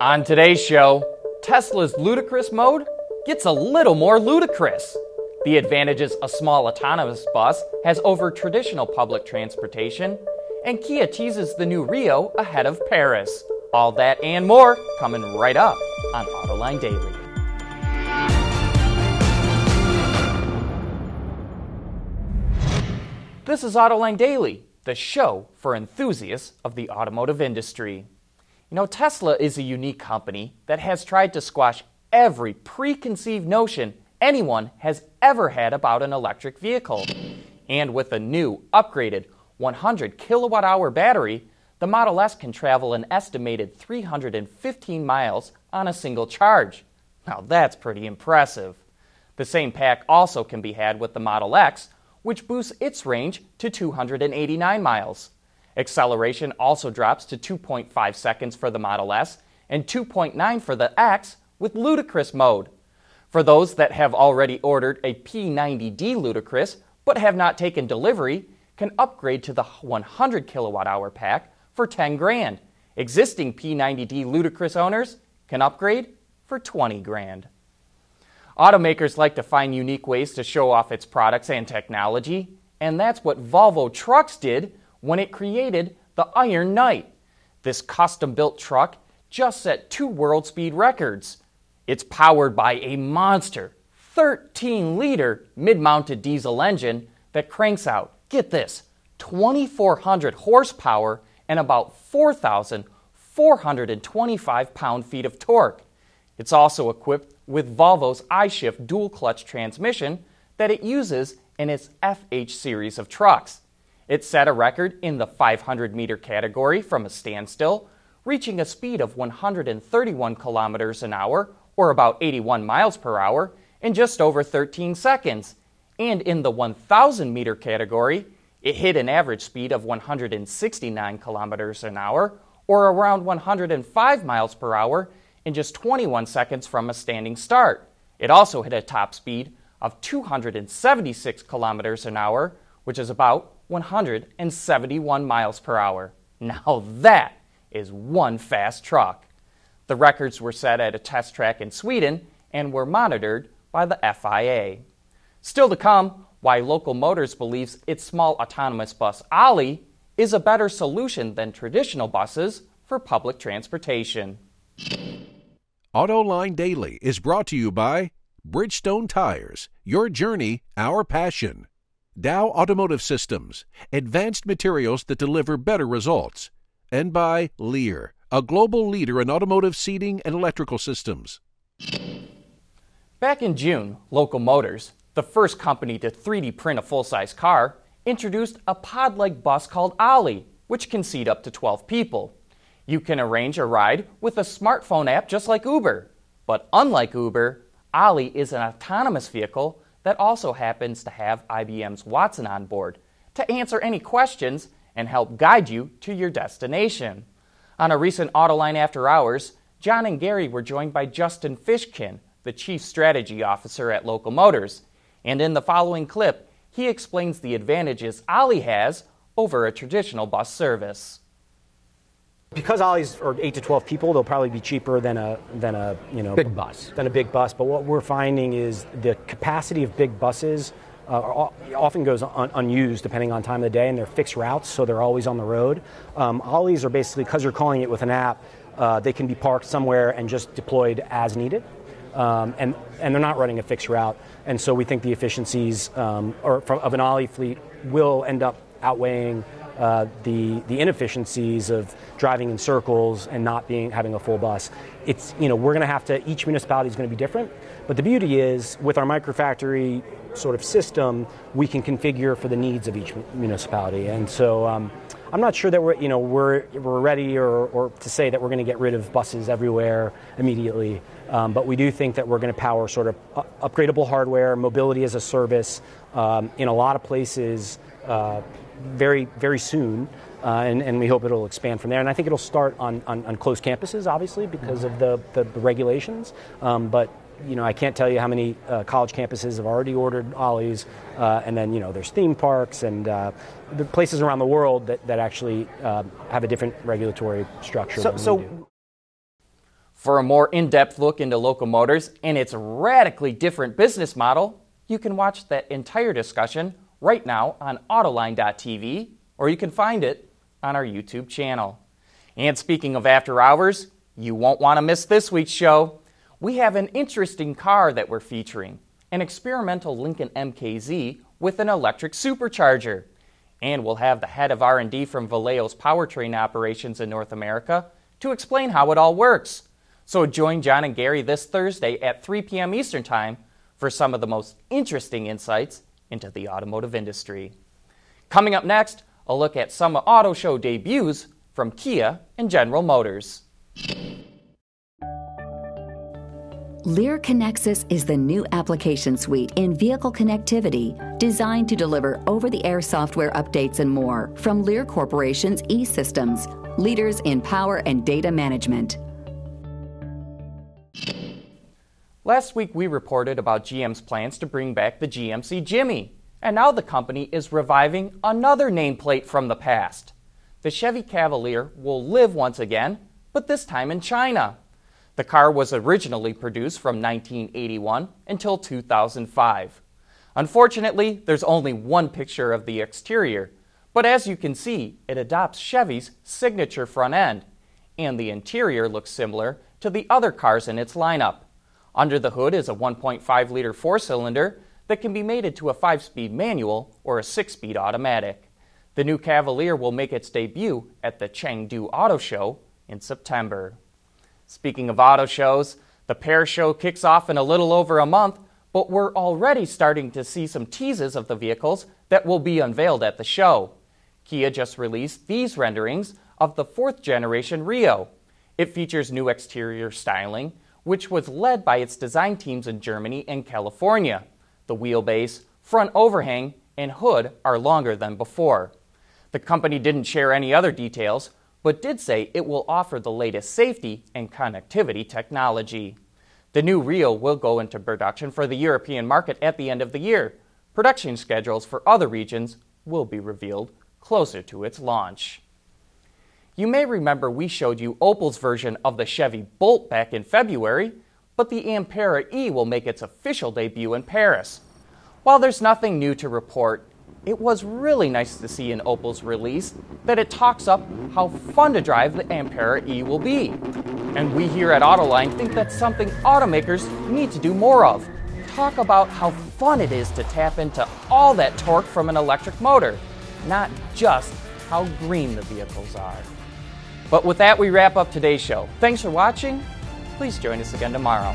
On today's show, Tesla's ludicrous mode gets a little more ludicrous. The advantages a small autonomous bus has over traditional public transportation, and Kia teases the new Rio ahead of Paris. All that and more coming right up on Autoline Daily. This is Autoline Daily, the show for enthusiasts of the automotive industry. You know, Tesla is a unique company that has tried to squash every preconceived notion anyone has ever had about an electric vehicle. And with a new, upgraded 100 kilowatt hour battery, the Model S can travel an estimated 315 miles on a single charge. Now, that's pretty impressive. The same pack also can be had with the Model X, which boosts its range to 289 miles. Acceleration also drops to 2.5 seconds for the Model S and 2.9 for the X with Ludicrous mode. For those that have already ordered a P90D Ludicrous but have not taken delivery, can upgrade to the 100 kilowatt hour pack for 10 grand. Existing P90D Ludicrous owners can upgrade for 20 grand. Automakers like to find unique ways to show off its products and technology, and that's what Volvo Trucks did when it created the Iron Knight. This custom built truck just set two world speed records. It's powered by a monster 13 liter mid mounted diesel engine that cranks out, get this, 2,400 horsepower and about 4,425 pound feet of torque. It's also equipped with Volvo's iShift dual clutch transmission that it uses in its FH series of trucks. It set a record in the 500 meter category from a standstill, reaching a speed of 131 kilometers an hour, or about 81 miles per hour, in just over 13 seconds. And in the 1,000 meter category, it hit an average speed of 169 kilometers an hour, or around 105 miles per hour, in just 21 seconds from a standing start. It also hit a top speed of 276 kilometers an hour, which is about 171 miles per hour. Now that is one fast truck. The records were set at a test track in Sweden and were monitored by the FIA. Still to come, why Local Motors believes its small autonomous bus Olli is a better solution than traditional buses for public transportation. AutoLine Daily is brought to you by Bridgestone Tires, your journey, our passion. Dow Automotive Systems, advanced materials that deliver better results. And by Lear, a global leader in automotive seating and electrical systems. Back in June, Local Motors, the first company to 3D print a full size car, introduced a pod like bus called Olli, which can seat up to 12 people. You can arrange a ride with a smartphone app just like Uber. But unlike Uber, Olli is an autonomous vehicle that also happens to have IBM's Watson on board to answer any questions and help guide you to your destination. On a recent Autoline After Hours, John and Gary were joined by Justin Fishkin, the Chief Strategy Officer at Local Motors. And in the following clip, he explains the advantages Olli has over a traditional bus service. Because Ollis are eight to twelve people, they'll probably be cheaper than a than a you know big bus than a big bus. But what we're finding is the capacity of big buses uh, often goes un- unused depending on time of the day, and they're fixed routes, so they're always on the road. Um, Ollis are basically because you're calling it with an app, uh, they can be parked somewhere and just deployed as needed. Um, and, and they're not running a fixed route. And so we think the efficiencies um, or from, of an Olli fleet will end up outweighing uh, the the inefficiencies of driving in circles and not being having a full bus. It's you know we're going to have to each municipality is going to be different, but the beauty is with our microfactory sort of system, we can configure for the needs of each municipality, and so. Um, I'm not sure that we're, you know, we're, we're ready or, or to say that we're going to get rid of buses everywhere immediately, um, but we do think that we're going to power sort of upgradable hardware, mobility as a service um, in a lot of places. Uh, very, very soon, uh, and, and, we hope it'll expand from there. And I think it'll start on, on, on closed campuses, obviously, because of the, the, the regulations. Um, but you know, I can't tell you how many uh, college campuses have already ordered Ollis, uh, and then you know, there's theme parks and uh, the places around the world that, that actually uh, have a different regulatory structure. So, so For a more in depth look into Local Motors and its radically different business model, you can watch that entire discussion right now on Autoline.tv, or you can find it on our YouTube channel. And speaking of after hours, you won't want to miss this week's show. We have an interesting car that we're featuring an experimental Lincoln MKZ with an electric supercharger. And we'll have the head of R&D from Valeo's powertrain operations in North America to explain how it all works. So join John and Gary this Thursday at 3 p.m. Eastern Time for some of the most interesting insights into the automotive industry. Coming up next, a look at some auto show debuts from Kia and General Motors. Lear Connexus is the new application suite in vehicle connectivity designed to deliver over the air software updates and more from Lear Corporation's e systems, leaders in power and data management. Last week we reported about GM's plans to bring back the GMC Jimmy, and now the company is reviving another nameplate from the past. The Chevy Cavalier will live once again, but this time in China. The car was originally produced from 1981 until 2005. Unfortunately, there's only one picture of the exterior, but as you can see, it adopts Chevy's signature front end, and the interior looks similar to the other cars in its lineup. Under the hood is a 1.5 liter four cylinder that can be mated to a 5 speed manual or a 6 speed automatic. The new Cavalier will make its debut at the Chengdu Auto Show in September. Speaking of auto shows, the Paris show kicks off in a little over a month, but we're already starting to see some teases of the vehicles that will be unveiled at the show. Kia just released these renderings of the fourth generation Rio. It features new exterior styling, which was led by its design teams in Germany and California. The wheelbase, front overhang, and hood are longer than before. The company didn't share any other details, but did say it will offer the latest safety and connectivity technology. The new Rio will go into production for the European market at the end of the year. Production schedules for other regions will be revealed closer to its launch. You may remember we showed you Opel's version of the Chevy Bolt back in February, but the Ampera E will make its official debut in Paris. While there's nothing new to report, it was really nice to see in Opel's release that it talks up how fun to drive the Ampera E will be. And we here at Autoline think that's something automakers need to do more of. Talk about how fun it is to tap into all that torque from an electric motor, not just how green the vehicles are. But with that, we wrap up today's show. Thanks for watching. Please join us again tomorrow.